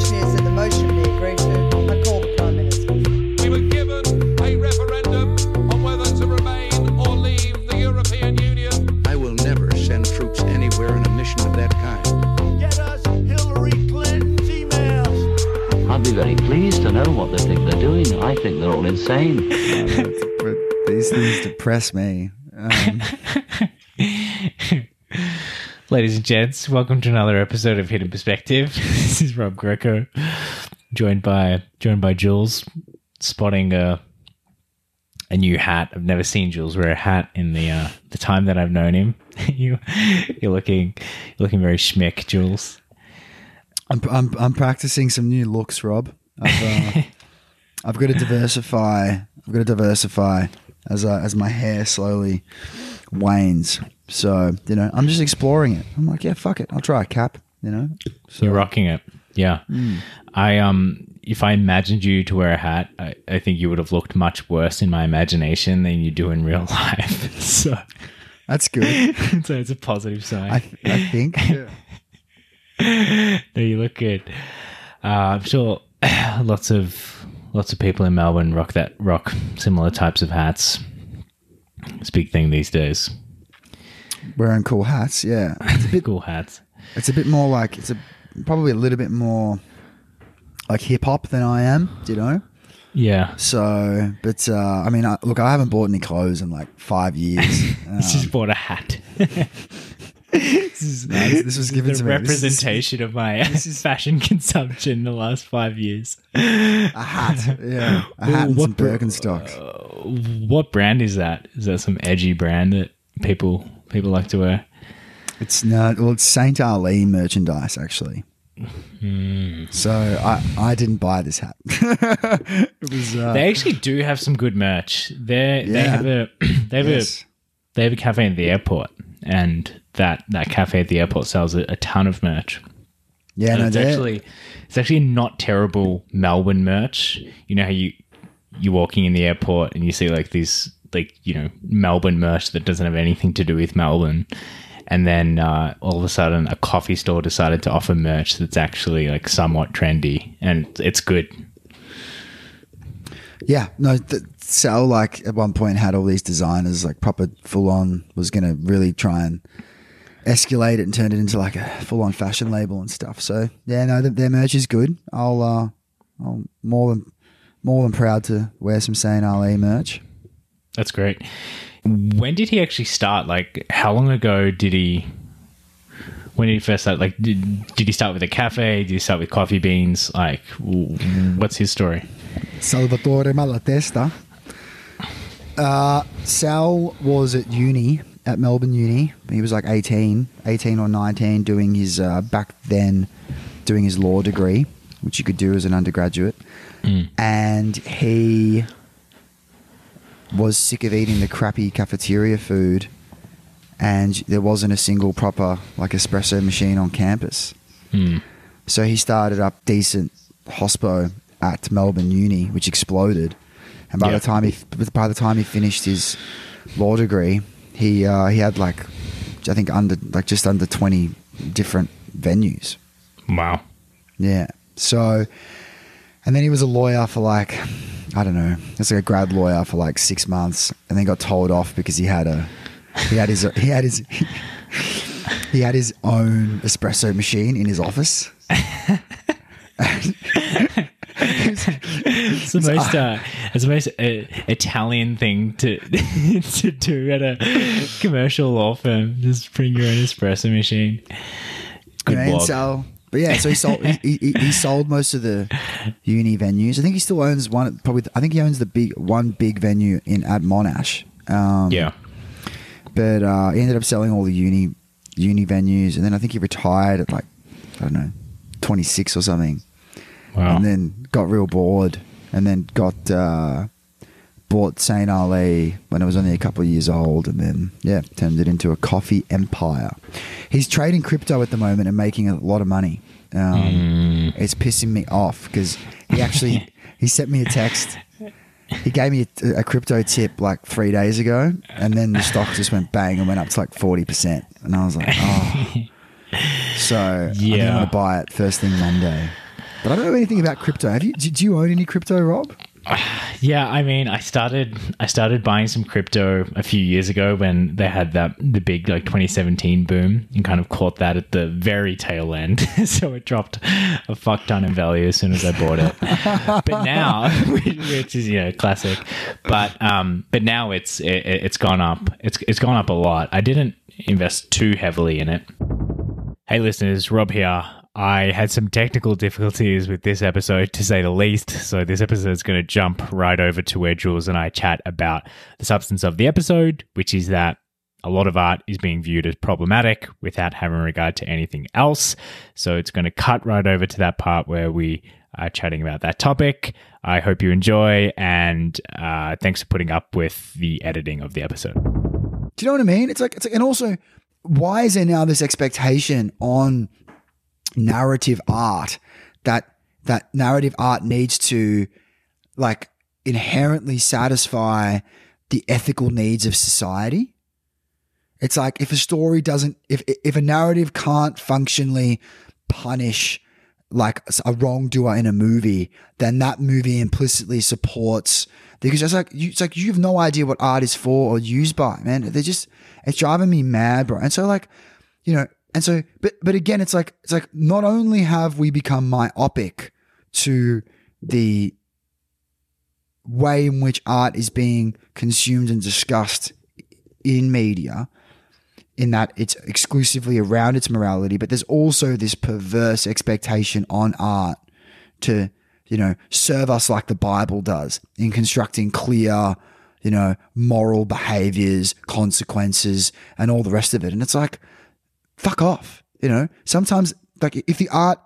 commissioner said the motion be agreed to, I call the Prime Minister. We were given a referendum on whether to remain or leave the European Union. I will never send troops anywhere in a mission of that kind. Get us Hillary Clinton's emails. I'd be very pleased to know what they think they're doing. I think they're all insane. but these things depress me. Um, Ladies and gents, welcome to another episode of Hidden Perspective. this is Rob Greco, joined by joined by Jules, spotting a a new hat. I've never seen Jules wear a hat in the uh, the time that I've known him. you you're looking you're looking very schmick, Jules. I'm, I'm I'm practicing some new looks, Rob. I've uh, I've got to diversify. I've got to diversify as uh, as my hair slowly wanes. So you know, I'm just exploring it. I'm like, yeah, fuck it, I'll try a cap. You know, so You're rocking it. Yeah. I um if I imagined you to wear a hat, I, I think you would have looked much worse in my imagination than you do in real life. so that's good. so it's a positive sign. I I think. no, you look good. Uh, I'm sure lots of lots of people in Melbourne rock that rock similar types of hats. It's a big thing these days. Wearing cool hats, yeah. It's a bit Cool hats. It's a bit more like it's a probably a little bit more like hip hop than I am. Do you know? Yeah. So, but uh, I mean, I, look, I haven't bought any clothes in like five years. Um, just bought a hat. this, is, no, this, this was given the to me. This is representation of my fashion consumption in the last five years. a hat, yeah, a hat and What some br- Birkenstocks. What brand is that? Is that some edgy brand that people people like to wear? It's not. Well, it's Saint Ali merchandise actually. Hmm. So I I didn't buy this hat. it was uh, They actually do have some good merch. They they Yeah. have a they have yes. a they have a cafe at the airport, and that that cafe at the airport sells a, a ton of merch. yeah, And no, it's actually it's actually not terrible Melbourne merch. You know how you you're walking in the airport and you see like these like you know Melbourne merch that doesn't have anything to do with Melbourne, and then uh, all of a sudden a coffee store decided to offer merch that's actually like somewhat trendy and it's good. Yeah, no, th- Sal like at one point had all these designers like proper full on was going to really try and escalate it and turn it into like a full on fashion label and stuff. So yeah, no, th- their merch is good. I'll uh, I'm more than more than proud to wear some Saint Ali merch. That's great. When did he actually start? Like, how long ago did he? When did he first start? Like, did, did he start with a cafe? Did he start with coffee beans? Like, what's his story? Salvatore Malatesta. Uh, Sal was at uni at Melbourne Uni. He was like 18, 18 or 19, doing his uh, back then doing his law degree, which you could do as an undergraduate. And he was sick of eating the crappy cafeteria food, and there wasn't a single proper like espresso machine on campus. So he started up decent hospo at Melbourne Uni, which exploded. And by Yeah. the time he by the time he finished his law degree, he uh, he had like I think under like just under twenty different venues. Wow. Yeah. So, and then he was a lawyer for like I don't know, it's like a grad lawyer for like six months, and then got told off because he had a he had his he had his he had his own espresso machine in his office. It's the most, uh, it's the most uh, Italian thing to to do at a commercial law firm. Just bring your own espresso machine. Good you know, blog. so, but yeah, so he sold he, he, he sold most of the uni venues. I think he still owns one. Probably, I think he owns the big one big venue in at Monash. Um, yeah. but uh, he ended up selling all the uni uni venues, and then I think he retired at like I don't know, twenty six or something, Wow. and then got real bored, and then got uh, bought Saint Ali when I was only a couple of years old, and then yeah, turned it into a coffee empire. He's trading crypto at the moment and making a lot of money. Um, It's pissing me off because he actually he sent me a text. He gave me a, a crypto tip like three days ago, and then the stock just went bang and went up to like forty percent, and I was like, oh. So I think I'm gonna buy it first thing Monday. But I don't know anything about crypto. Have you? Do, do you own any crypto, Rob? Yeah, I mean, I started I started buying some crypto a few years ago when they had that the big like 2017 boom and kind of caught that at the very tail end. so it dropped a fuck ton in value as soon as I bought it. but now, which is you know classic, but um, but now it's it, it's gone up. It's it's gone up a lot. I didn't invest too heavily in it. Hey listeners, Rob here. I had some technical difficulties with this episode, to say the least. So, this episode is going to jump right over to where Jules and I chat about the substance of the episode, which is that a lot of art is being viewed as problematic without having regard to anything else. So, it's going to cut right over to that part where we are chatting about that topic. I hope you enjoy, and uh, thanks for putting up with the editing of the episode. Do you know what I mean? It's like it's like, and also, why is there now this expectation on narrative art that that narrative art needs to like inherently satisfy the ethical needs of society? It's like if a story doesn't, if if a narrative can't functionally punish like a wrongdoer in a movie, then that movie implicitly supports because it's like you, it's like you have no idea what art is for or used by, man. They're just it's driving me mad, bro. And so like, you know, and so but but again, it's like it's like not only have we become myopic to the way in which art is being consumed and discussed in media, in that it's exclusively around its morality, but there's also this perverse expectation on art to, you know, serve us like the Bible does in constructing clear, you know, moral behaviors, consequences, and all the rest of it. And it's like, fuck off. You know, sometimes like if the art,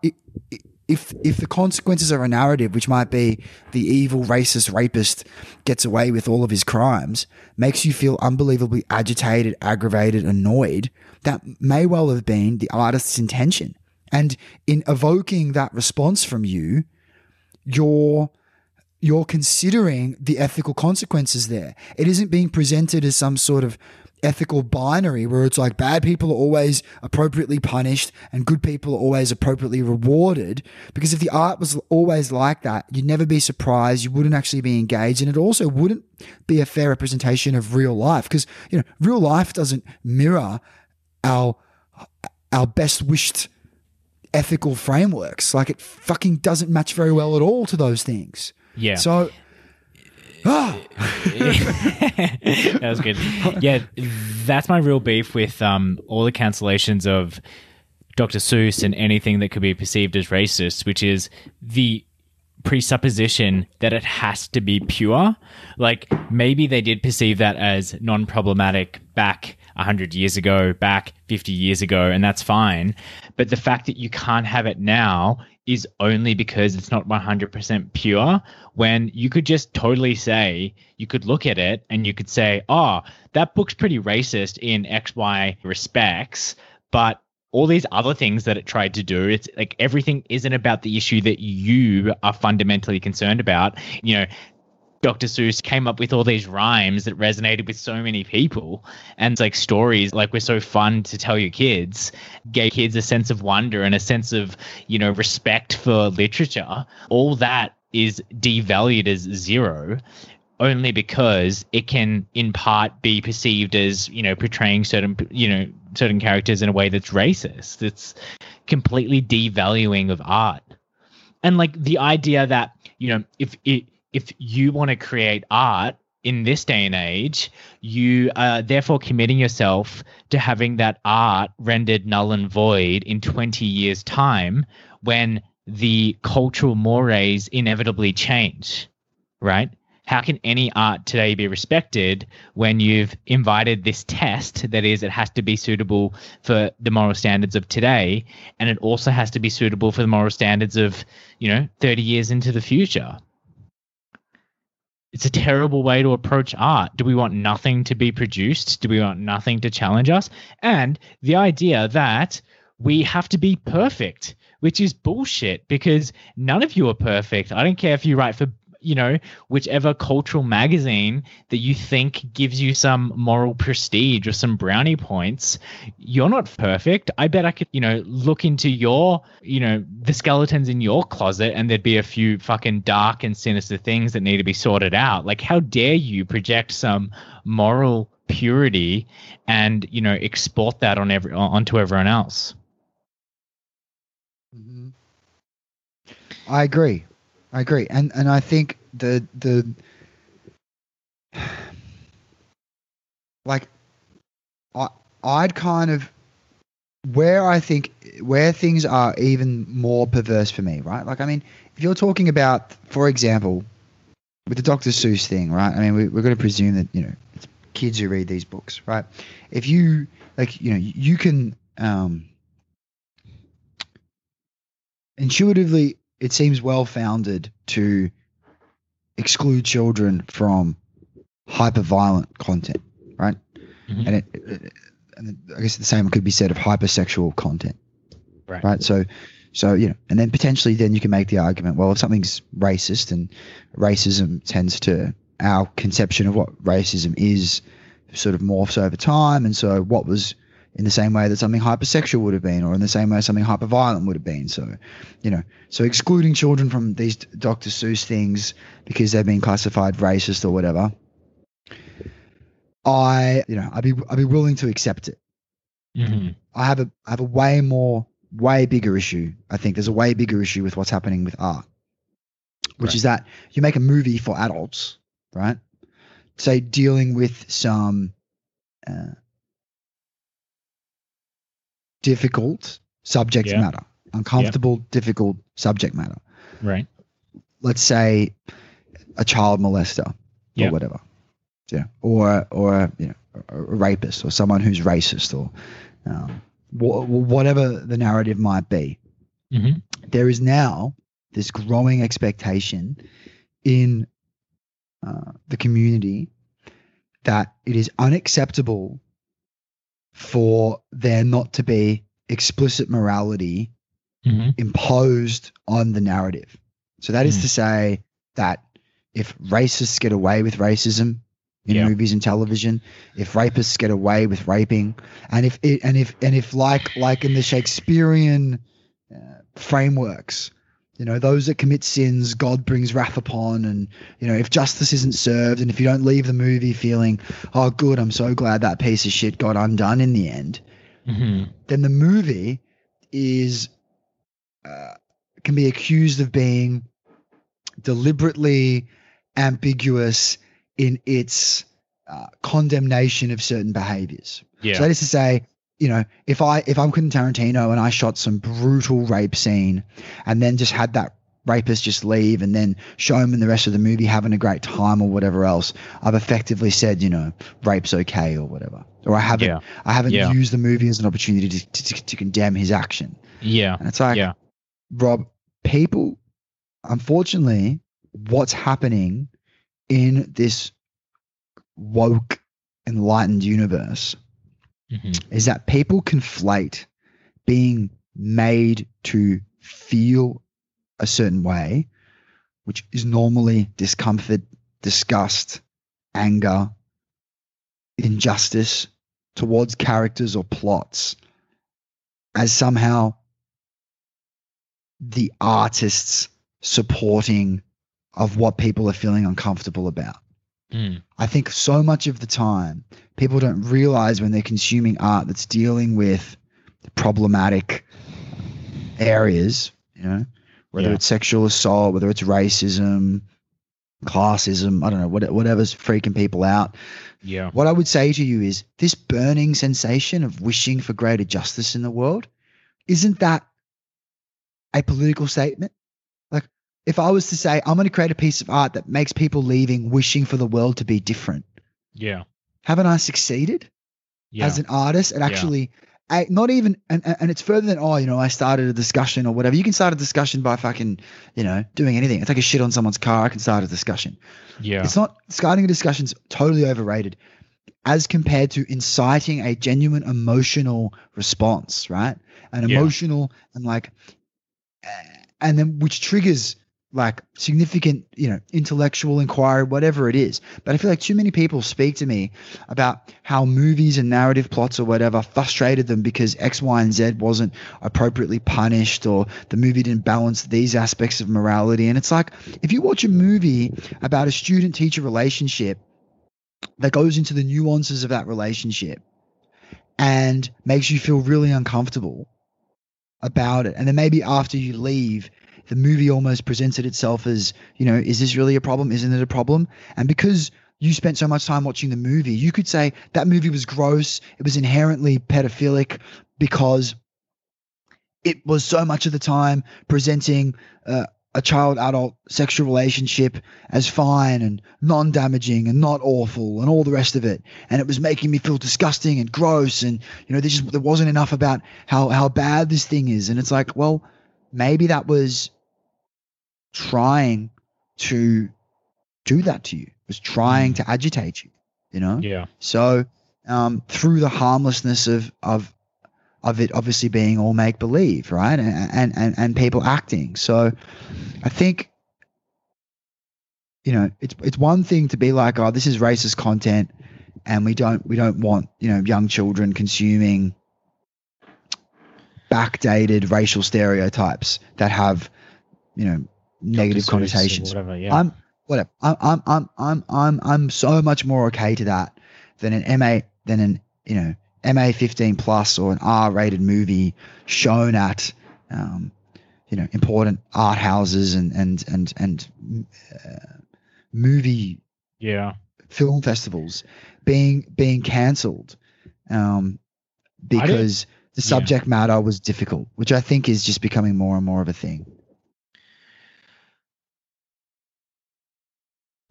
if if the consequences are a narrative, which might be the evil racist rapist gets away with all of his crimes, makes you feel unbelievably agitated, aggravated, annoyed, that may well have been the artist's intention. And in evoking that response from you, you're you're considering the ethical consequences there. It isn't being presented as some sort of ethical binary where it's like bad people are always appropriately punished and good people are always appropriately rewarded. Because if the art was always like that, you'd never be surprised. You wouldn't actually be engaged. And it also wouldn't be a fair representation of real life because, you know, real life doesn't mirror our, our best wished ethical frameworks. Like it fucking doesn't match very well at all to those things. Yeah. So, that was good. Yeah, that's my real beef with um, all the cancellations of Dr. Seuss and anything that could be perceived as racist, which is the presupposition that it has to be pure. Like maybe they did perceive that as non problematic back 100 years ago, back 50 years ago, and that's fine. But the fact that you can't have it now is only because it's not 100% pure when you could just totally say you could look at it and you could say oh that book's pretty racist in xy respects but all these other things that it tried to do it's like everything isn't about the issue that you are fundamentally concerned about. You know Dr. Seuss came up with all these rhymes that resonated with so many people. And like stories like were so fun to tell your kids, gave kids a sense of wonder and a sense of, you know, respect for literature. All that is devalued as zero only because it can in part be perceived as, you know, portraying certain, you know, certain characters in a way that's racist. It's completely devaluing of art. And like the idea that, you know, if it if you want to create art in this day and age, you are therefore committing yourself to having that art rendered null and void in 20 years' time when the cultural mores inevitably change, right? How can any art today be respected when you've invited this test that is, it has to be suitable for the moral standards of today, and it also has to be suitable for the moral standards of, you know, 30 years into the future? It's a terrible way to approach art. Do we want nothing to be produced? Do we want nothing to challenge us? And the idea that we have to be perfect, which is bullshit because none of you are perfect. I don't care if you write for you know, whichever cultural magazine that you think gives you some moral prestige or some brownie points. You're not perfect. I bet I could, you know, look into your, you know, the skeletons in your closet and there'd be a few fucking dark and sinister things that need to be sorted out. Like, how dare you project some moral purity and, you know, export that on every onto everyone else? Mhm. I agree. I agree, and and I think the the like I I'd kind of where I think where things are even more perverse for me, right? Like I mean, if you're talking about, for example, with the Dr. Seuss thing, right? I mean, we, we're going to presume that you know it's kids who read these books, right? If you like, you know, you can um, intuitively, it seems well founded to exclude children from hyper violent content, right? Mhm. And it, it, and I guess the same could be said of hypersexual content, Right. right? So, so you know, and then potentially, then you can make the argument, well, if something's racist, and racism tends to our conception of what racism is, sort of morphs over time, and so what was in the same way that something hypersexual would have been, or in the same way something hyperviolent would have been. So, you know, so excluding children from these Dr. Seuss things because they've been classified racist or whatever, I, you know, I'd be I'd be willing to accept it. hmm I have a I have a way more way bigger issue. I think there's a way bigger issue with what's happening with art, which Right. is that you make a movie for adults, right? Say dealing with some uh, difficult subject Yeah. matter, uncomfortable, difficult subject matter. Right. Let's say a child molester Yeah. or whatever, yeah, or or you know a rapist or someone who's racist or um, wh- whatever the narrative might be. hmm There is now this growing expectation in uh, the community that it is unacceptable for there not to be explicit morality hmm imposed on the narrative. So that is Mm. to say that if racists get away with racism in Yeah. movies and television, if rapists get away with raping, and if it, and if and if like like in the Shakespearean uh, frameworks, you know, those that commit sins, God brings wrath upon, and you know, if justice isn't served, and if you don't leave the movie feeling, oh, good, I'm so glad that piece of shit got undone in the end, hmm then the movie is uh, can be accused of being deliberately ambiguous in its uh, condemnation of certain behaviors. Yeah. So that is to say, you know, if I if I'm Quentin Tarantino and I shot some brutal rape scene and then just had that rapist just leave and then show him in the rest of the movie having a great time or whatever else, I've effectively said, you know, rape's okay or whatever. Or I haven't Yeah. I haven't Yeah. used the movie as an opportunity to, to, to condemn his action. yeah. And it's like, Yeah. Rob, people, unfortunately, what's happening in this woke, enlightened universe hmm is that people conflate being made to feel a certain way, which is normally discomfort, disgust, anger, injustice towards characters or plots, as somehow the artists supporting of what people are feeling uncomfortable about. Mm. I think so much of the time people don't realize when they're consuming art that's dealing with problematic areas, you know, whether Yeah. it's sexual assault, whether it's racism, classism, I don't know, what, whatever's freaking people out. Yeah. What I would say to you is this burning sensation of wishing for greater justice in the world, isn't that a political statement? Like, if I was to say, I'm going to create a piece of art that makes people leaving wishing for the world to be different, Yeah. haven't I succeeded Yeah. as an artist and actually, I, not even, and, and it's further than, oh, you know, I started a discussion or whatever. You can start a discussion by fucking, you know, doing anything. I take a shit on someone's car, I can start a discussion. yeah. It's not starting a discussion's totally overrated as compared to inciting a genuine emotional response, right? An Yeah. emotional and like, and then which triggers like significant, you know, intellectual inquiry, whatever it is. But I feel like too many people speak to me about how movies and narrative plots or whatever frustrated them because X, Y, and Z wasn't appropriately punished or the movie didn't balance these aspects of morality. And it's like if you watch a movie about a student teacher relationship that goes into the nuances of that relationship and makes you feel really uncomfortable about it. And then maybe after you leave, the movie almost presents it itself as, you know, is this really a problem? Isn't it a problem? And because you spent so much time watching the movie, you could say that movie was gross. It was inherently pedophilic because it was so much of the time presenting uh, a child adult sexual relationship as fine and non damaging and not awful and all the rest of it. And it was making me feel disgusting and gross. And, you know, there just there wasn't enough about how, how bad this thing is. And it's like, well, maybe that was trying to do that to you, was trying to agitate you, you know? Yeah. So um, through the harmlessness of of of it obviously being all make believe, right? And, and and and people acting. So I think you know it's it's one thing to be like, oh, this is racist content, and we don't we don't want you know young children consuming backdated racial stereotypes that have you know negative Dr. Seuss or connotations. Whatever. Yeah. I'm whatever. I'm I'm I'm I'm I'm I'm so much more okay to that than an MA than an you know MA 15 plus or an R rated movie shown at um, you know important art houses and and and and uh, movie yeah. film festivals being being cancelled um, because the yeah. subject matter was difficult, which I think is just becoming more and more of a thing.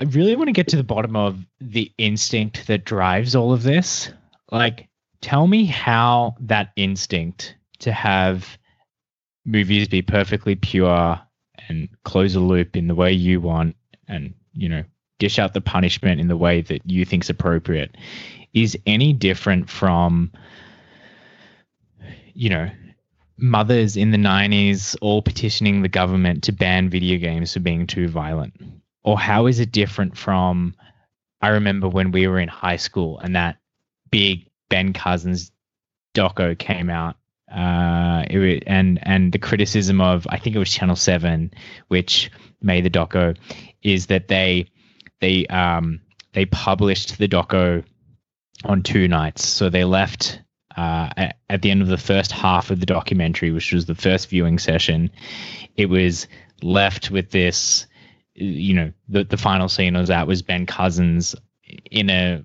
I really want to get to the bottom of the instinct that drives all of this. Like, tell me how that instinct to have movies be perfectly pure and close a loop in the way you want and, you know, dish out the punishment in the way that you think's appropriate is any different from, you know, mothers in the 90s all petitioning the government to ban video games for being too violent? Or how is it different from I remember when we were in high school and that big Ben Cousins doco came out uh, it, and and the criticism of I think it was Channel Seven, which made the doco, is that they they um they published the doco on two nights. So they left uh, at the end of the first half of the documentary, which was the first viewing session. It was left with this, you know, the the final scene was that was Ben Cousins in a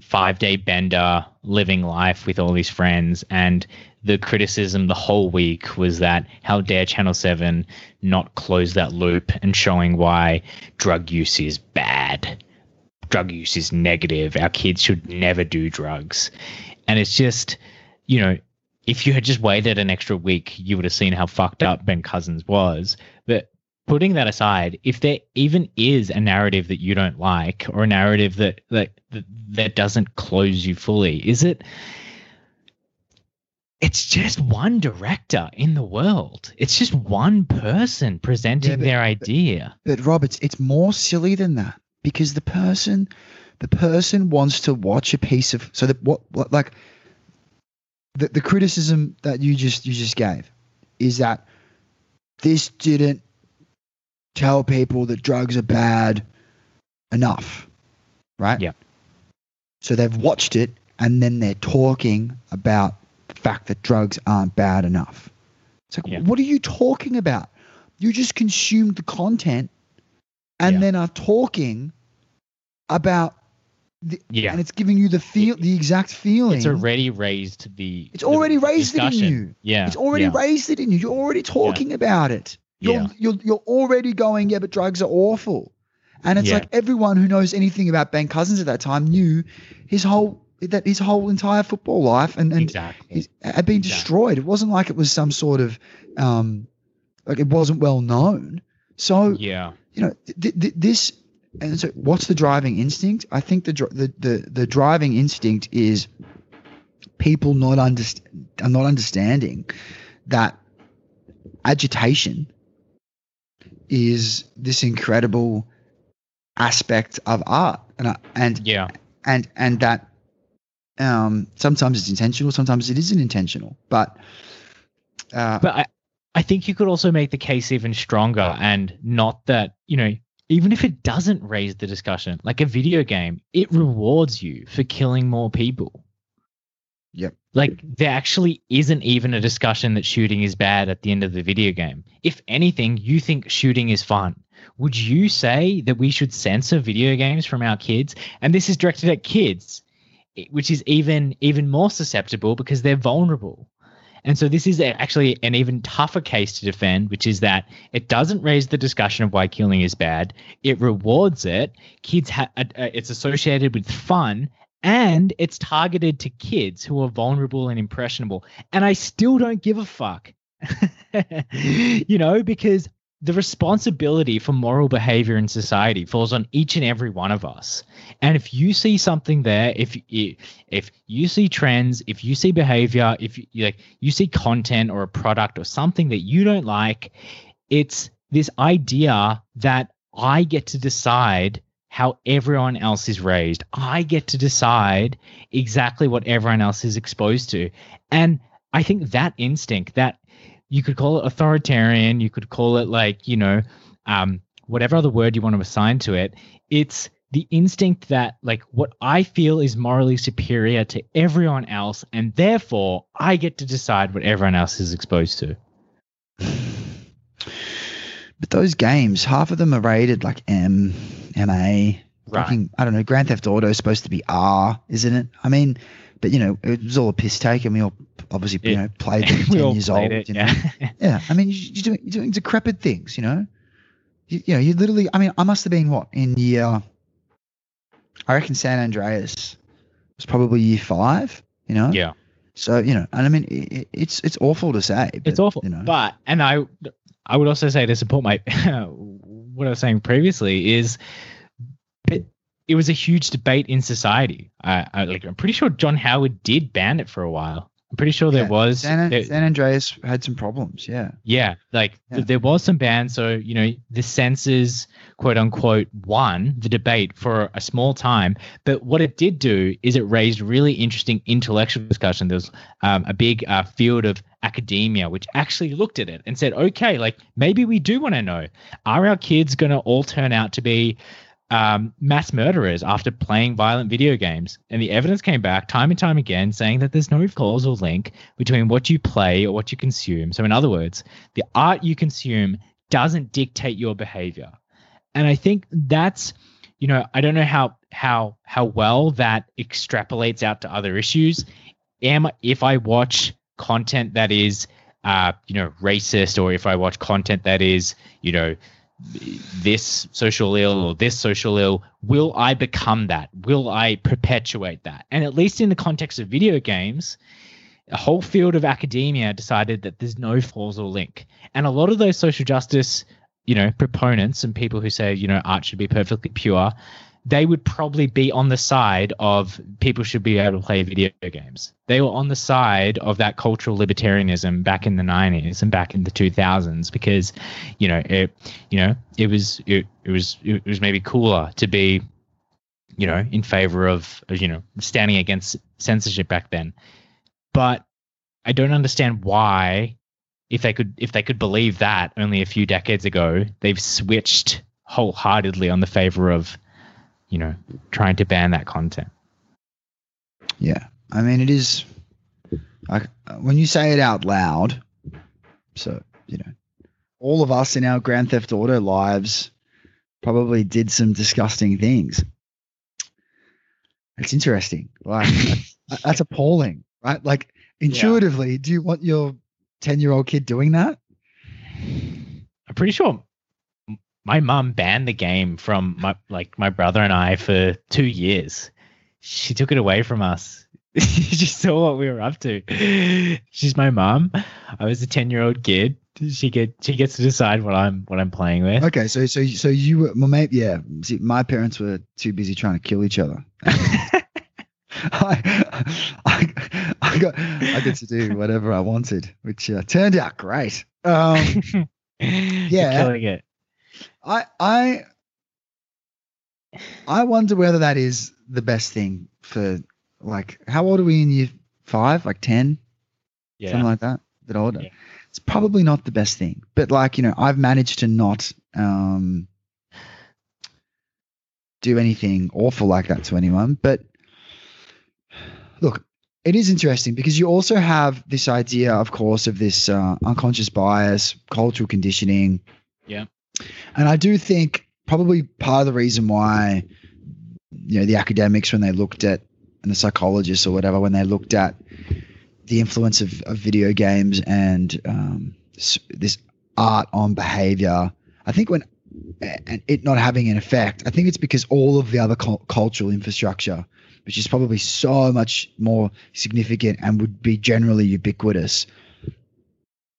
five day bender living life with all his friends. And the criticism the whole week was that how dare channel 7 not close that loop and showing why drug use is bad. Drug use is negative. Our kids should never do drugs. And it's just you know if you had just waited an extra week you would have seen how fucked up ben cousins was. But putting that aside, if there even is a narrative that you don't like or a narrative that that that, doesn't close you fully, is it it's just one director in the world. It's just one person presenting Yeah, but- their idea. But Rob, it's it's more silly than that because the person, the person wants to watch a piece of so that what what like the the criticism that you just you just gave is that this didn't tell people that drugs are bad enough, right? Yeah. So they've watched it and then they're talking about the fact that drugs aren't bad enough. It's like, Yeah. what are you talking about? You just consumed the content and Yeah. then are talking about the, Yeah. and it's giving you the feel, the exact feeling. It's already raised the It's the already raised it in you. Yeah. It's already yeah. raised it in you. You're already talking about it. You're, Yeah. you're you're already going, yeah, but drugs are awful. And it's Yeah. like everyone who knows anything about Ben Cousins at that time knew his whole that his whole entire football life and, and Exactly. had been Exactly. destroyed. It wasn't like it was some sort of um like it wasn't well known. So Yeah. you know th- th- this and so what's the driving instinct i think the the the, the driving instinct is people not underst- are not understanding that agitation is this incredible aspect of art, and and Yeah. and and that um, sometimes it's intentional, sometimes it isn't intentional, but uh, But I, I think you could also make the case even stronger and not that, you know, even if it doesn't raise the discussion, like a video game, it rewards you for killing more people. Like there actually isn't even a discussion that shooting is bad at the end of the video game. If anything, you think shooting is fun. Would you say that we should censor video games from our kids? And this is directed at kids, which is even even more susceptible because they're vulnerable. And so this is actually an even tougher case to defend, which is that it doesn't raise the discussion of why killing is bad. It rewards it. Kids, ha- it's associated with fun, and it's targeted to kids who are vulnerable and impressionable. And I still don't give a fuck, you know, because the responsibility for moral behavior in society falls on each and every one of us. And if you see something there, if if you see trends, if you see behavior, if you like you see content or a product or something that you don't like, it's this idea that I get to decide how everyone else is raised. I get to decide exactly what everyone else is exposed to. And I think that instinct, that you could call it authoritarian, you could call it like, you know, um, whatever other word you want to assign to it, it's the instinct that like what I feel is morally superior to everyone else, and therefore I get to decide what everyone else is exposed to. But those games, half of them are rated like M, MA. Right. Fucking, I don't know. Grand Theft Auto is supposed to be R, isn't it? I mean, but you know, it was all a piss take, and we all obviously you know played it ten years old. it, you know? yeah. Yeah, I mean, you, you're doing you're doing decrepit things, you know. You, you know, you literally. I mean, I must have been what in year. I reckon San Andreas was probably year five. You know. yeah. So you know, and I mean, it, it's it's awful to say. But, it's awful. You know. But and I I would also say to support my what I was saying previously is but it was a huge debate in society. I, I like I'm pretty sure John Howard did ban it for a while. I'm pretty sure there was San, there- San Andreas had some problems. Yeah. yeah, like th- there was some bans. So you know the censors quote unquote won the debate for a small time. But what it did do is it raised really interesting intellectual discussion. There was um, a big uh, field of academia which actually looked at it and said, okay, like maybe we do want to know: are our kids going to all turn out to be um, mass murderers after playing violent video games. And the evidence came back time and time again saying that there's no causal link between what you play or what you consume. So, in other words, the art you consume doesn't dictate your behavior. And I think that's, you know, I don't know how how how well that extrapolates out to other issues. Am if I watch content that is uh, you know, racist, or if I watch content that is, you know, this social ill or this social ill, will I become that? Will I perpetuate that? And at least in the context of video games, a whole field of academia decided that there's no causal link. And a lot of those social justice, you know, proponents and people who say, you know, art should be perfectly pure, they would probably be on the side of people should be able to play video games. They were on the side of that cultural libertarianism back in the 90s and back in the 2000s because, you know, it, you know, it was it, it was it was maybe cooler to be, you know, in favor of you know standing against censorship back then. But I don't understand why, if they could if they could believe that only a few decades ago, they've switched wholeheartedly on the favor of, you know, trying to ban that content. Yeah. I mean, it is. I, when you say it out loud, so you know, all of us in our Grand Theft Auto lives probably did some disgusting things. It's interesting. Like that's, that's appalling, right? Like intuitively, do you want your ten-year-old kid doing that? I'm pretty sure my mum banned the game from my like my brother and I for two years. She took it away from us. she saw what we were up to. She's my mum. I was a ten year old kid. She get she gets to decide what I'm what I'm playing with. Okay, so so so you were, well, maybe yeah. See, my parents were too busy trying to kill each other. I, I, I got I get to do whatever I wanted, which uh, turned out great. Um, You're Yeah. killing it. I I I wonder whether that is the best thing for like how old are we in year five? Like ten? Yeah. Something like that? A bit older. Yeah. It's probably not the best thing. But like, you know, I've managed to not um do anything awful like that to anyone. But look, it is interesting because you also have this idea, of course, of this uh, unconscious bias, cultural conditioning. Yeah. And I do think probably part of the reason why, you know, the academics, when they looked at, and the psychologists or whatever, when they looked at the influence of, of video games and um, this art on behavior, I think when, and it not having an effect, I think it's because all of the other cul- cultural infrastructure which is probably so much more significant and would be generally ubiquitous,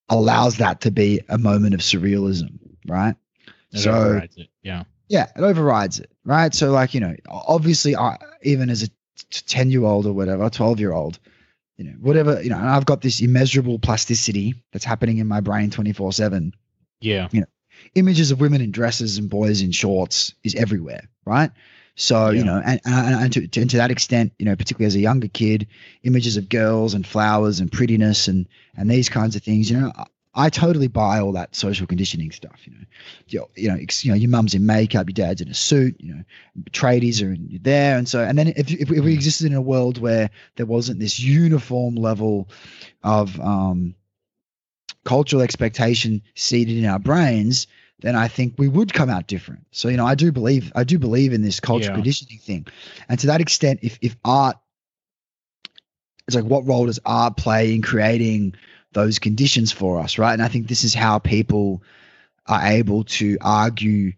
allows that to be a moment of surrealism, right? It so overrides it. Yeah. yeah, it overrides it, right? So like you know, obviously, I, even as a ten year old or whatever, twelve year old, you know, whatever, you know, and I've got this immeasurable plasticity that's happening in my brain twenty four seven. Yeah. You know, images of women in dresses and boys in shorts is everywhere, right? So Yeah. you know, and, and, and, to, to, and to that extent, you know, particularly as a younger kid, images of girls and flowers and prettiness and and these kinds of things, you know, I, totally buy all that social conditioning stuff. You know, you you know, you know, your mum's in makeup, your dad's in a suit, you know, tradies are in, there, and so and then if if, if we existed in a world where there wasn't this uniform level of um, cultural expectation seated in our brains, then I think we would come out different. So you know, I do believe I do believe in this cultural Yeah. conditioning thing, and to that extent, if if art, it's like what role does art play in creating those conditions for us, right? And I think this is how people are able to argue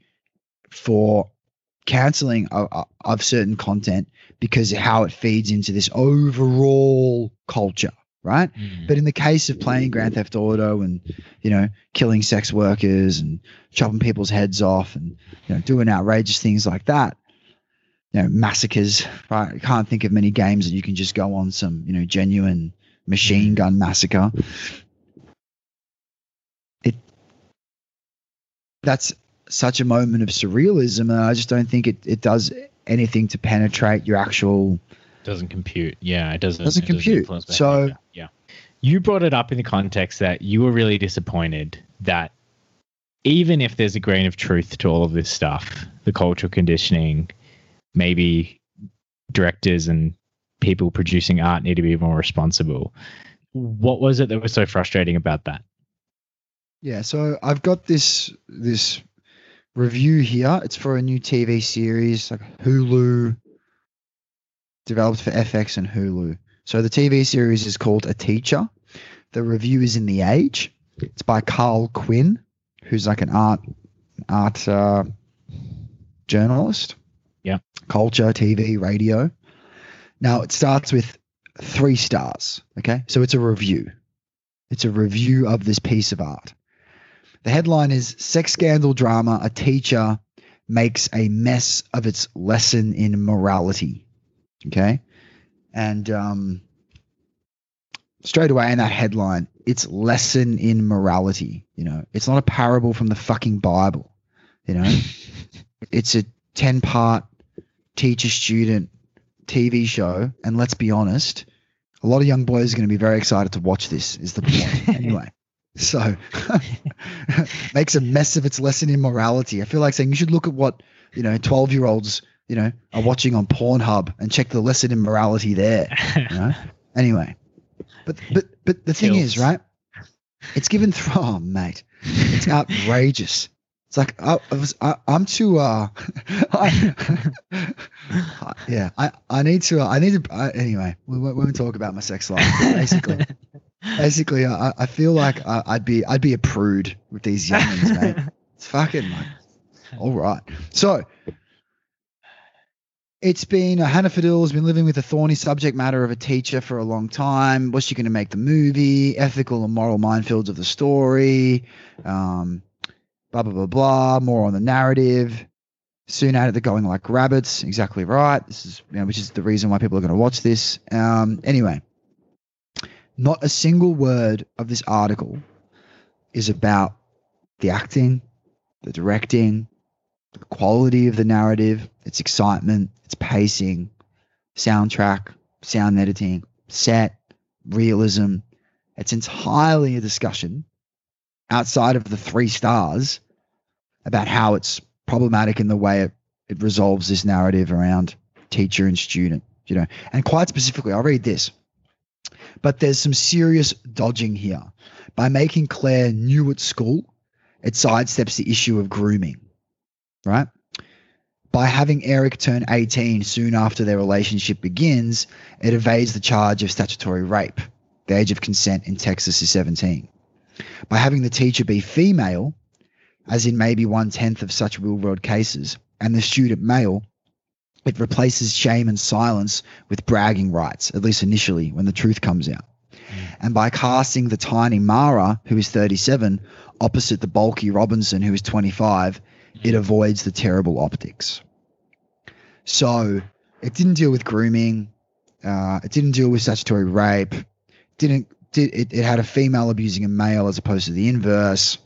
for canceling of, of certain content because of how it feeds into this overall culture, right? Mm. But in the case of playing Grand Theft Auto and you know killing sex workers and chopping people's heads off and you know doing outrageous things like that, you know massacres. Right? I can't think of many games that you can just go on some you know genuine machine mm-hmm. gun massacre. It that's such a moment of surrealism, and I just don't think it it does anything to penetrate your actual doesn't compute. Yeah, it doesn't. Doesn't it compute. influence So- yeah, you brought it up in the context that you were really disappointed that even if there's a grain of truth to all of this stuff, the cultural conditioning, maybe directors and people producing art need to be more responsible. What was it that was so frustrating about that? Yeah, so I've got this this review here. It's for a new TV series, like Hulu, developed for FX and Hulu. So the TV series is called A Teacher. The review is in The Age. It's by Karl Quinn, who's like an art art uh, journalist. Yeah. Culture, TV, radio. Now it starts with three stars. Okay, so it's a review. It's a review of this piece of art. The headline is Sex Scandal Drama A Teacher Makes a Mess of Its Lesson in Morality. Okay. And um, straight away in that headline, it's lesson in morality. You know, it's not a parable from the fucking Bible. You know, it's a 10 part teacher student TV show. And let's be honest, a lot of young boys are going to be very excited to watch this, is the point. anyway. So makes a mess of its lesson in morality. I feel like saying you should look at what, you know, 12 year olds, you know, are watching on Pornhub and check the lesson in morality there. You know? Anyway. But but but the thing is, right? It's given through oh mate. It's outrageous. It's like I, I was I, I'm too uh I, yeah I I need to I need to I, anyway we won't, we won't talk about my sex life basically basically I, I feel like I, I'd be I'd be a prude with these youngins mate it's fucking like all right so it's been uh, Hannah Fidell has been living with the thorny subject matter of a teacher for a long time. Was she going to make the movie? Ethical and moral minefields of the story. Um, blah blah blah blah. More on the narrative. Soon added the going like rabbits. Exactly right. This is you know, which is the reason why people are going to watch this. Um, anyway, not a single word of this article is about the acting, the directing, the quality of the narrative, its excitement, its pacing, soundtrack, sound editing, set, realism. It's entirely a discussion outside of the three stars about how it's problematic in the way it, it resolves this narrative around teacher and student, you know. And quite specifically, I'll read this. But there's some serious dodging here. By making Claire new at school, it sidesteps the issue of grooming, right? By having Eric turn 18 soon after their relationship begins, it evades the charge of statutory rape. The age of consent in Texas is 17. By having the teacher be female, as in maybe one tenth of such real world cases, and the student male, it replaces shame and silence with bragging rights, at least initially, when the truth comes out. And by casting the tiny Mara, who is 37, opposite the bulky Robinson, who is 25, it avoids the terrible optics. So it didn't deal with grooming. Uh, it didn't deal with statutory rape. Didn't did it, it had a female abusing a male as opposed to the inverse.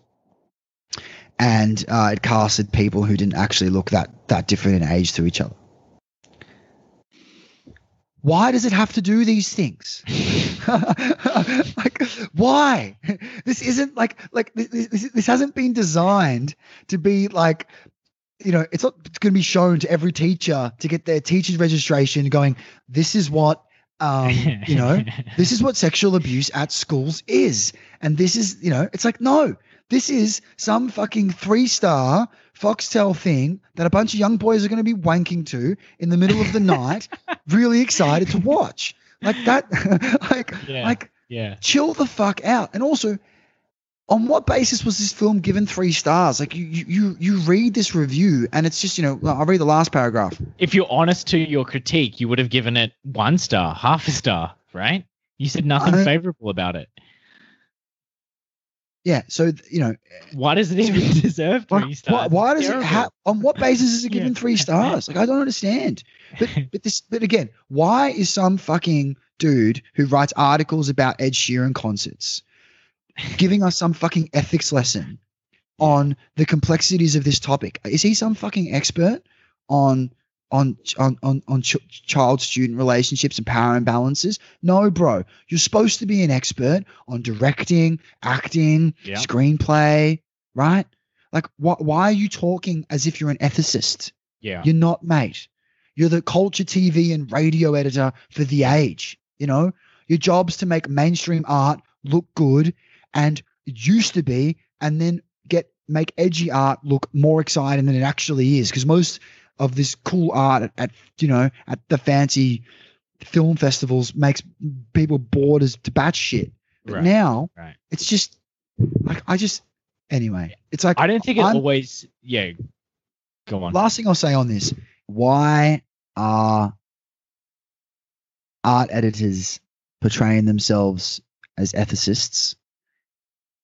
And uh, it casted people who didn't actually look that that different in age to each other. Why does it have to do these things? like, why? This isn't like like this, this, this hasn't been designed to be like you know, it's not going to be shown to every teacher to get their teacher's registration going, this is what, um, you know, this is what sexual abuse at schools is. And this is, you know, it's like, no, this is some fucking three star Foxtel thing that a bunch of young boys are going to be wanking to in the middle of the night, really excited to watch. Like that, like, Yeah. like, Yeah. chill the fuck out. And also, on what basis was this film given three stars? Like you, you, you, you read this review, and it's just you know, I'll read the last paragraph. If you're honest to your critique, you would have given it one star, half a star, right? You said nothing favorable about it. Yeah, so you know, Why does it even deserve three like, why, stars? why does it have? On what basis is it given Yeah. three stars? Like I don't understand. But but this, but again, why is some fucking dude who writes articles about Ed Sheeran concerts giving us some fucking ethics lesson on the complexities of this topic? Is he some fucking expert on on on on, on ch- child student relationships and power imbalances? No, bro. You're supposed to be an expert on directing, acting, Yeah. screenplay, right? Like, why why are you talking as if you're an ethicist? Yeah. You're not, mate. You're the culture TV and radio editor for The Age. You know, your job's to make mainstream art look good and used to be, and then get make edgy art look more exciting than it actually is. Because most of this cool art at, at you know at the fancy film festivals makes people bored as to bat shit. But Right, now right. it's just like I just anyway. It's like I don't think it I'm- always. Yeah. Go on. last thing I'll say on this: Why are art editors portraying themselves as ethicists,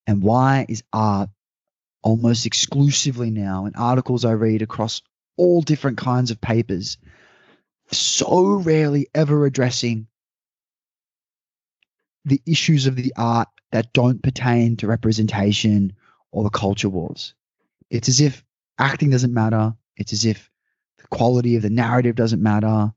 and why is art almost exclusively now in articles I read across all different kinds of papers so rarely ever addressing the issues of the art that don't pertain to representation or the culture wars? It's as if acting doesn't matter. It's as if the quality of the narrative doesn't matter.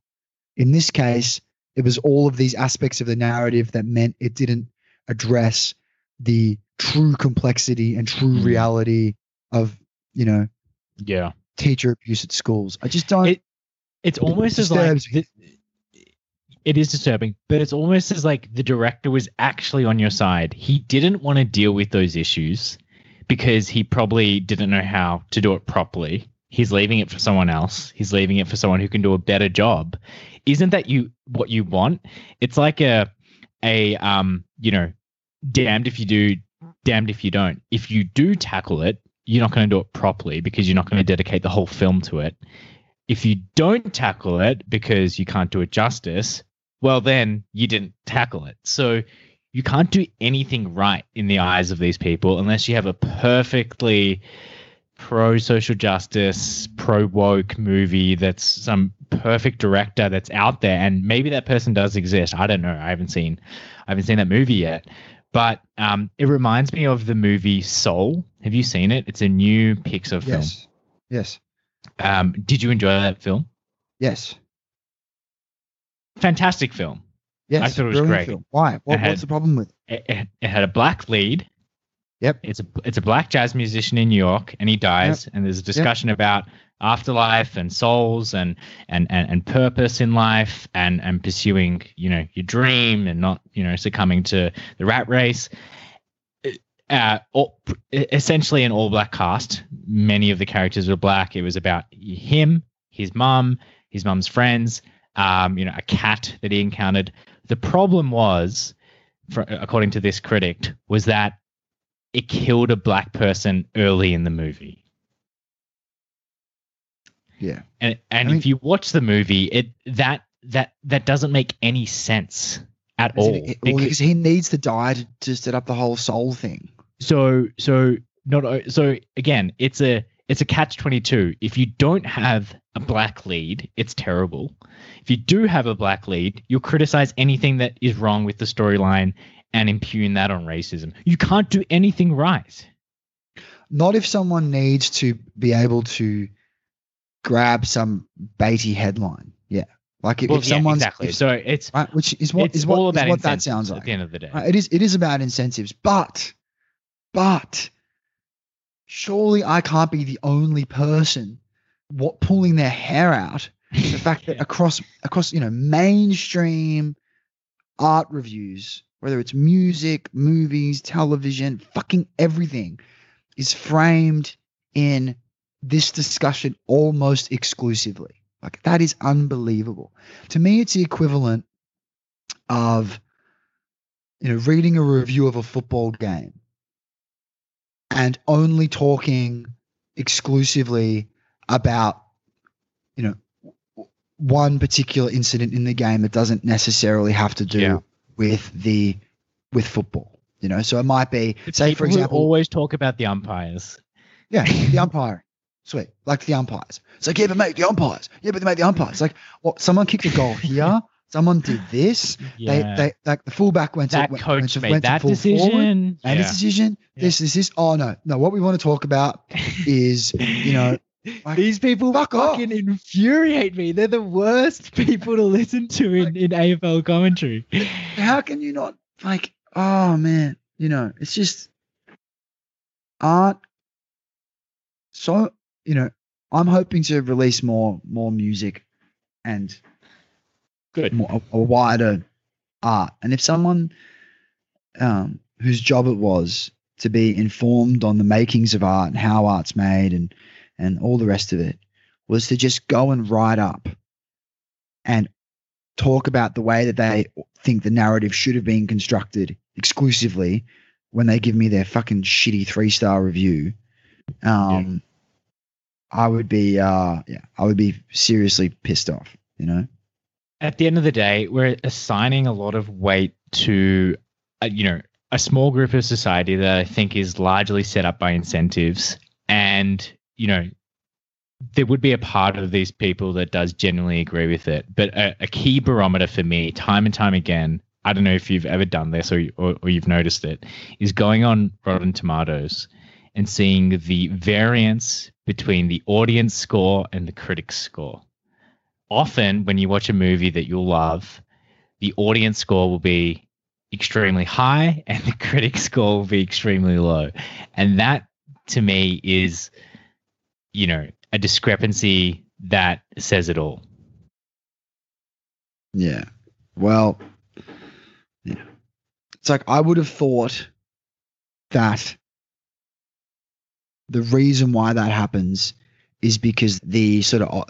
In this case, it was all of these aspects of the narrative that meant it didn't address the true complexity and true Mm. reality of, you know, Yeah. teacher abuse at schools. I just don't. It- It's almost as like the, it is disturbing, but it's almost as like the director was actually on your side. He didn't want to deal with those issues because he probably didn't know how to do it properly. He's leaving it for someone else. He's leaving it for someone who can do a better job. Isn't that you what you want? It's like a a um, you know, damned if you do, damned if you don't. If you do tackle it, you're not going to do it properly because you're not going to dedicate the whole film to it if you don't tackle it because you can't do it justice, well, then you didn't tackle it. So you can't do anything right in the eyes of these people unless you have a perfectly pro social justice, pro woke movie that's some perfect director that's out there. And maybe that person does exist. I don't know. I haven't seen I haven't seen that movie yet. But um, it reminds me of the movie Soul. Have you seen it? It's a new Pixar film. Yes. Yes. Um, did you enjoy that film? Yes. Fantastic film. Yes. I thought it was great. film. Why? What, had- what's the problem with? It, it, it had a black lead. Yep. It's a it's a black jazz musician in New York, and he dies. And there's a discussion about afterlife and souls and, and and and purpose in life, and and pursuing you know your dream and not you know succumbing to the rat race. Uh, all, essentially an all black cast. Many of the characters were black. It was about him, his mum, his mum's friends, um, you know, a cat that he encountered. The problem was, for, according to this critic, was that it killed a black person early in the movie. Yeah. And and I mean- if you watch the movie, it that that that doesn't make any sense at all. Well, because he needs to die to, to set up the whole soul thing. so so not so again it's a it's a catch 22 if you don't have a black lead it's terrible if you do have a black lead you'll criticize anything that is wrong with the storyline and impugn that on racism you can't do anything right Not if someone needs to be able to grab some baity headline. Yeah. Like if, well, if yeah, someone's exactly if- so it's right, which is what it's what, is what that sounds like. at the end of the day Right, it is it is about incentives, but but surely I can't be the only person what pulling their hair out. The fact that across across you know mainstream art reviews, whether it's music, movies, television, fucking everything, is framed in this discussion almost exclusively. Like that is unbelievable. To me, it's the equivalent of you know reading a review of a football game and only talking exclusively about you know one particular incident in the game that doesn't necessarily have to do Yeah. with the with football you know so it might be say for example always talk about the umpires yeah, the umpire. Sweet. Like the umpires. So like, yeah, but mate, the umpires. Yeah, but they made the umpires. Like, what? someone kicked a goal here. Someone did this. yeah They, they, like the fullback went that to, went, coach went to, made went to that full forward, decision made Yeah. a decision. Yeah. This, this, this. Oh no, no. What we want to talk about is, you know, like, These people fuck off. fucking infuriate me. They're the worst people to listen to in, in AFL commentary. how can you not like? Oh man, you know, it's just art. So you know, I'm hoping to release more more music and Good. more, a, a wider art. And if someone um, whose job it was to be informed on the makings of art and how art's made and and all the rest of it was to just go and write up and talk about the way that they think the narrative should have been constructed exclusively when they give me their fucking shitty three star review um i would be uh yeah i would be seriously pissed off you know At the end of the day, we're assigning a lot of weight to, uh, you know, a small group of society that I think is largely set up by incentives. And, you know, there would be a part of these people that does genuinely agree with it. But a, a key barometer for me, time and time again, I don't know if you've ever done this or, or, or you've noticed it, is going on Rotten Tomatoes and seeing the variance between the audience score and the critics score. Often, when you watch a movie that you'll love, the audience score will be extremely high and the critic score will be extremely low. And that to me is, you know, a discrepancy that says it all. Yeah. Well, yeah. It's like I would have thought that the reason why that happens is because the sort of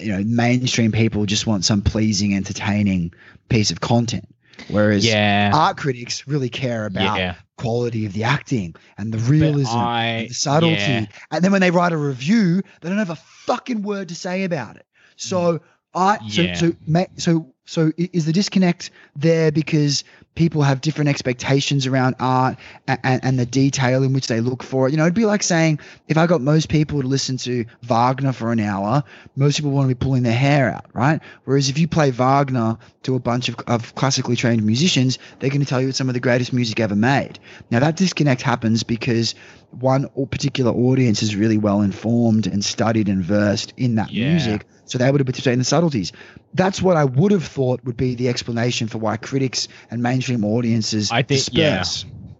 you know mainstream people just want some pleasing, entertaining piece of content, whereas Yeah. art critics really care about Yeah. quality of the acting and the realism, I- and the subtlety. yeah. And then when they write a review, they don't have a fucking word to say about it. So mm. I so so so so is the disconnect there because people have different expectations around art and, and, and the detail in which they look for it. You know, it'd be like saying if I got most people to listen to Wagner for an hour, most people want to be pulling their hair out, right? Whereas if you play Wagner to a bunch of, of classically trained musicians, they're going to tell you it's some of the greatest music ever made. Now, that disconnect happens because one particular audience is really well informed and studied and versed in that Yeah. music so they're able to participate in the subtleties. That's what I would have thought would be the explanation for why critics and mainstream audiences I think- yeah.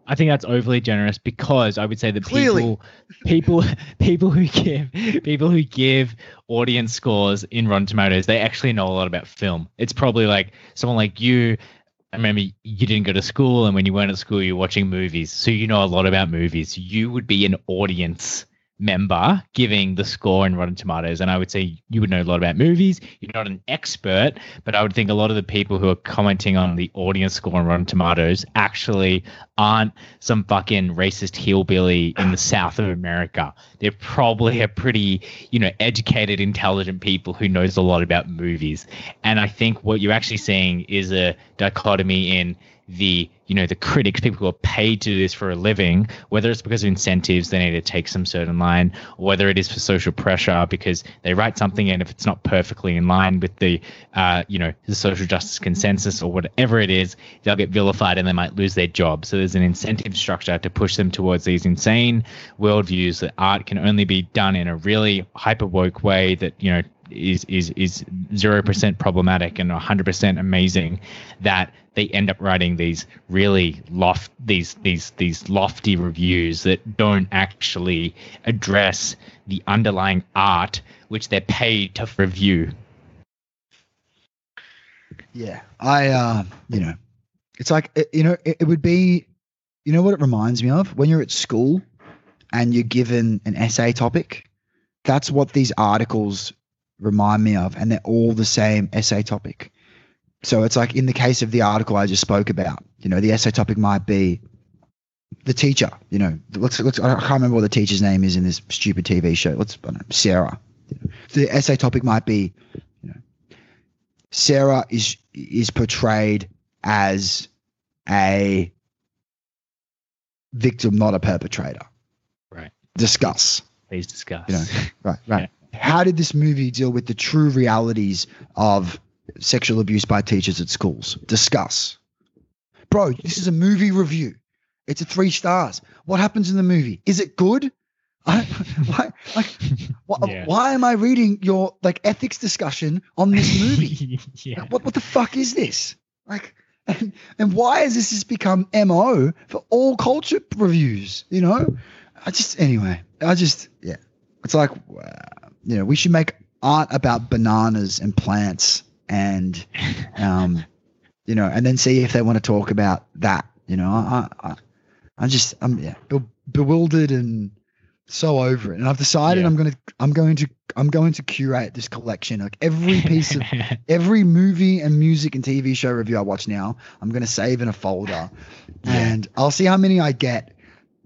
I think that's overly generous because I would say that Clearly. people, people, people who give people who give audience scores in Rotten Tomatoes, they actually know a lot about film. It's probably like someone like you. I remember you didn't go to school, and when you weren't at school, you were watching movies, so you know a lot about movies. You would be an audience member giving the score in Rotten Tomatoes, and I would say you would know a lot about movies. You're not an expert, but I would think a lot of the people who are commenting on the audience score on Rotten Tomatoes actually aren't some fucking racist hillbilly in the South of America. They're probably a pretty, you know, educated, intelligent people who knows a lot about movies. And I think what you're actually seeing is a dichotomy in the you know the critics people who are paid to do this for a living whether it's because of incentives they need to take some certain line or whether it is for social pressure because they write something and if it's not perfectly in line with the uh, you know the social justice consensus or whatever it is they'll get vilified and they might lose their job. So there's an incentive structure to push them towards these insane worldviews that art can only be done in a really hyper woke way that you know is is is zero percent problematic and hundred percent amazing that they end up writing these really loft these these these lofty reviews that don't actually address the underlying art which they're paid to review. Yeah, I, uh, you know, it's like you know, it, it would be, you know, what it reminds me of when you're at school and you're given an essay topic. That's what these articles remind me of, and they're all the same essay topic. So it's like in the case of the article I just spoke about, you know, the essay topic might be the teacher. You know, let's let's I can't remember what the teacher's name is in this stupid TV show. Let's I don't know, Sarah. The essay topic might be, you know, Sarah is is portrayed as a victim, not a perpetrator. Right. Discuss. Please discuss. You know, right, right. How did this movie deal with the true realities of sexual abuse by teachers at schools? Discuss. Bro, this is a movie review. It's a three stars. What happens in the movie? Is it good? I, why, like, why, Yeah. why am I reading your like ethics discussion on this movie? yeah. Like, what what the fuck is this? Like, and, and why has this has become mo for all culture reviews? You know, I just anyway, I just yeah, it's like uh, you know we should make art about bananas and plants and um, you know, and then see if they want to talk about that. You know, I I, I just I'm yeah be- bewildered and so over it, and I've decided Yeah. I'm gonna I'm going to I'm going to curate this collection like every piece of every movie and music and TV show review I watch now, I'm going to save in a folder and I'll see how many I get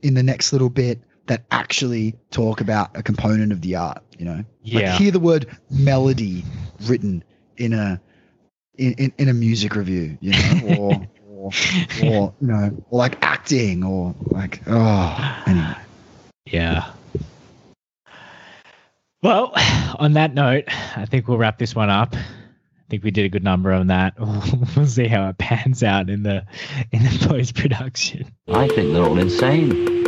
in the next little bit that actually talk about a component of the art, you know? Yeah. Like hear the word melody written in a in, in, in a music review, you know, or or, or you know, or like acting or like oh anyway. Yeah. Well, on that note, I think we'll wrap this one up. I think we did a good number on that. we'll see how it pans out in the in the post production. I think they're all insane.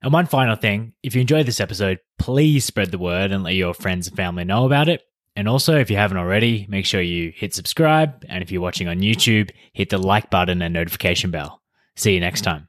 And one final thing if you enjoyed this episode, please spread the word and let your friends and family know about it. And also, if you haven't already, make sure you hit subscribe. And if you're watching on YouTube, hit the like button and notification bell. See you next time.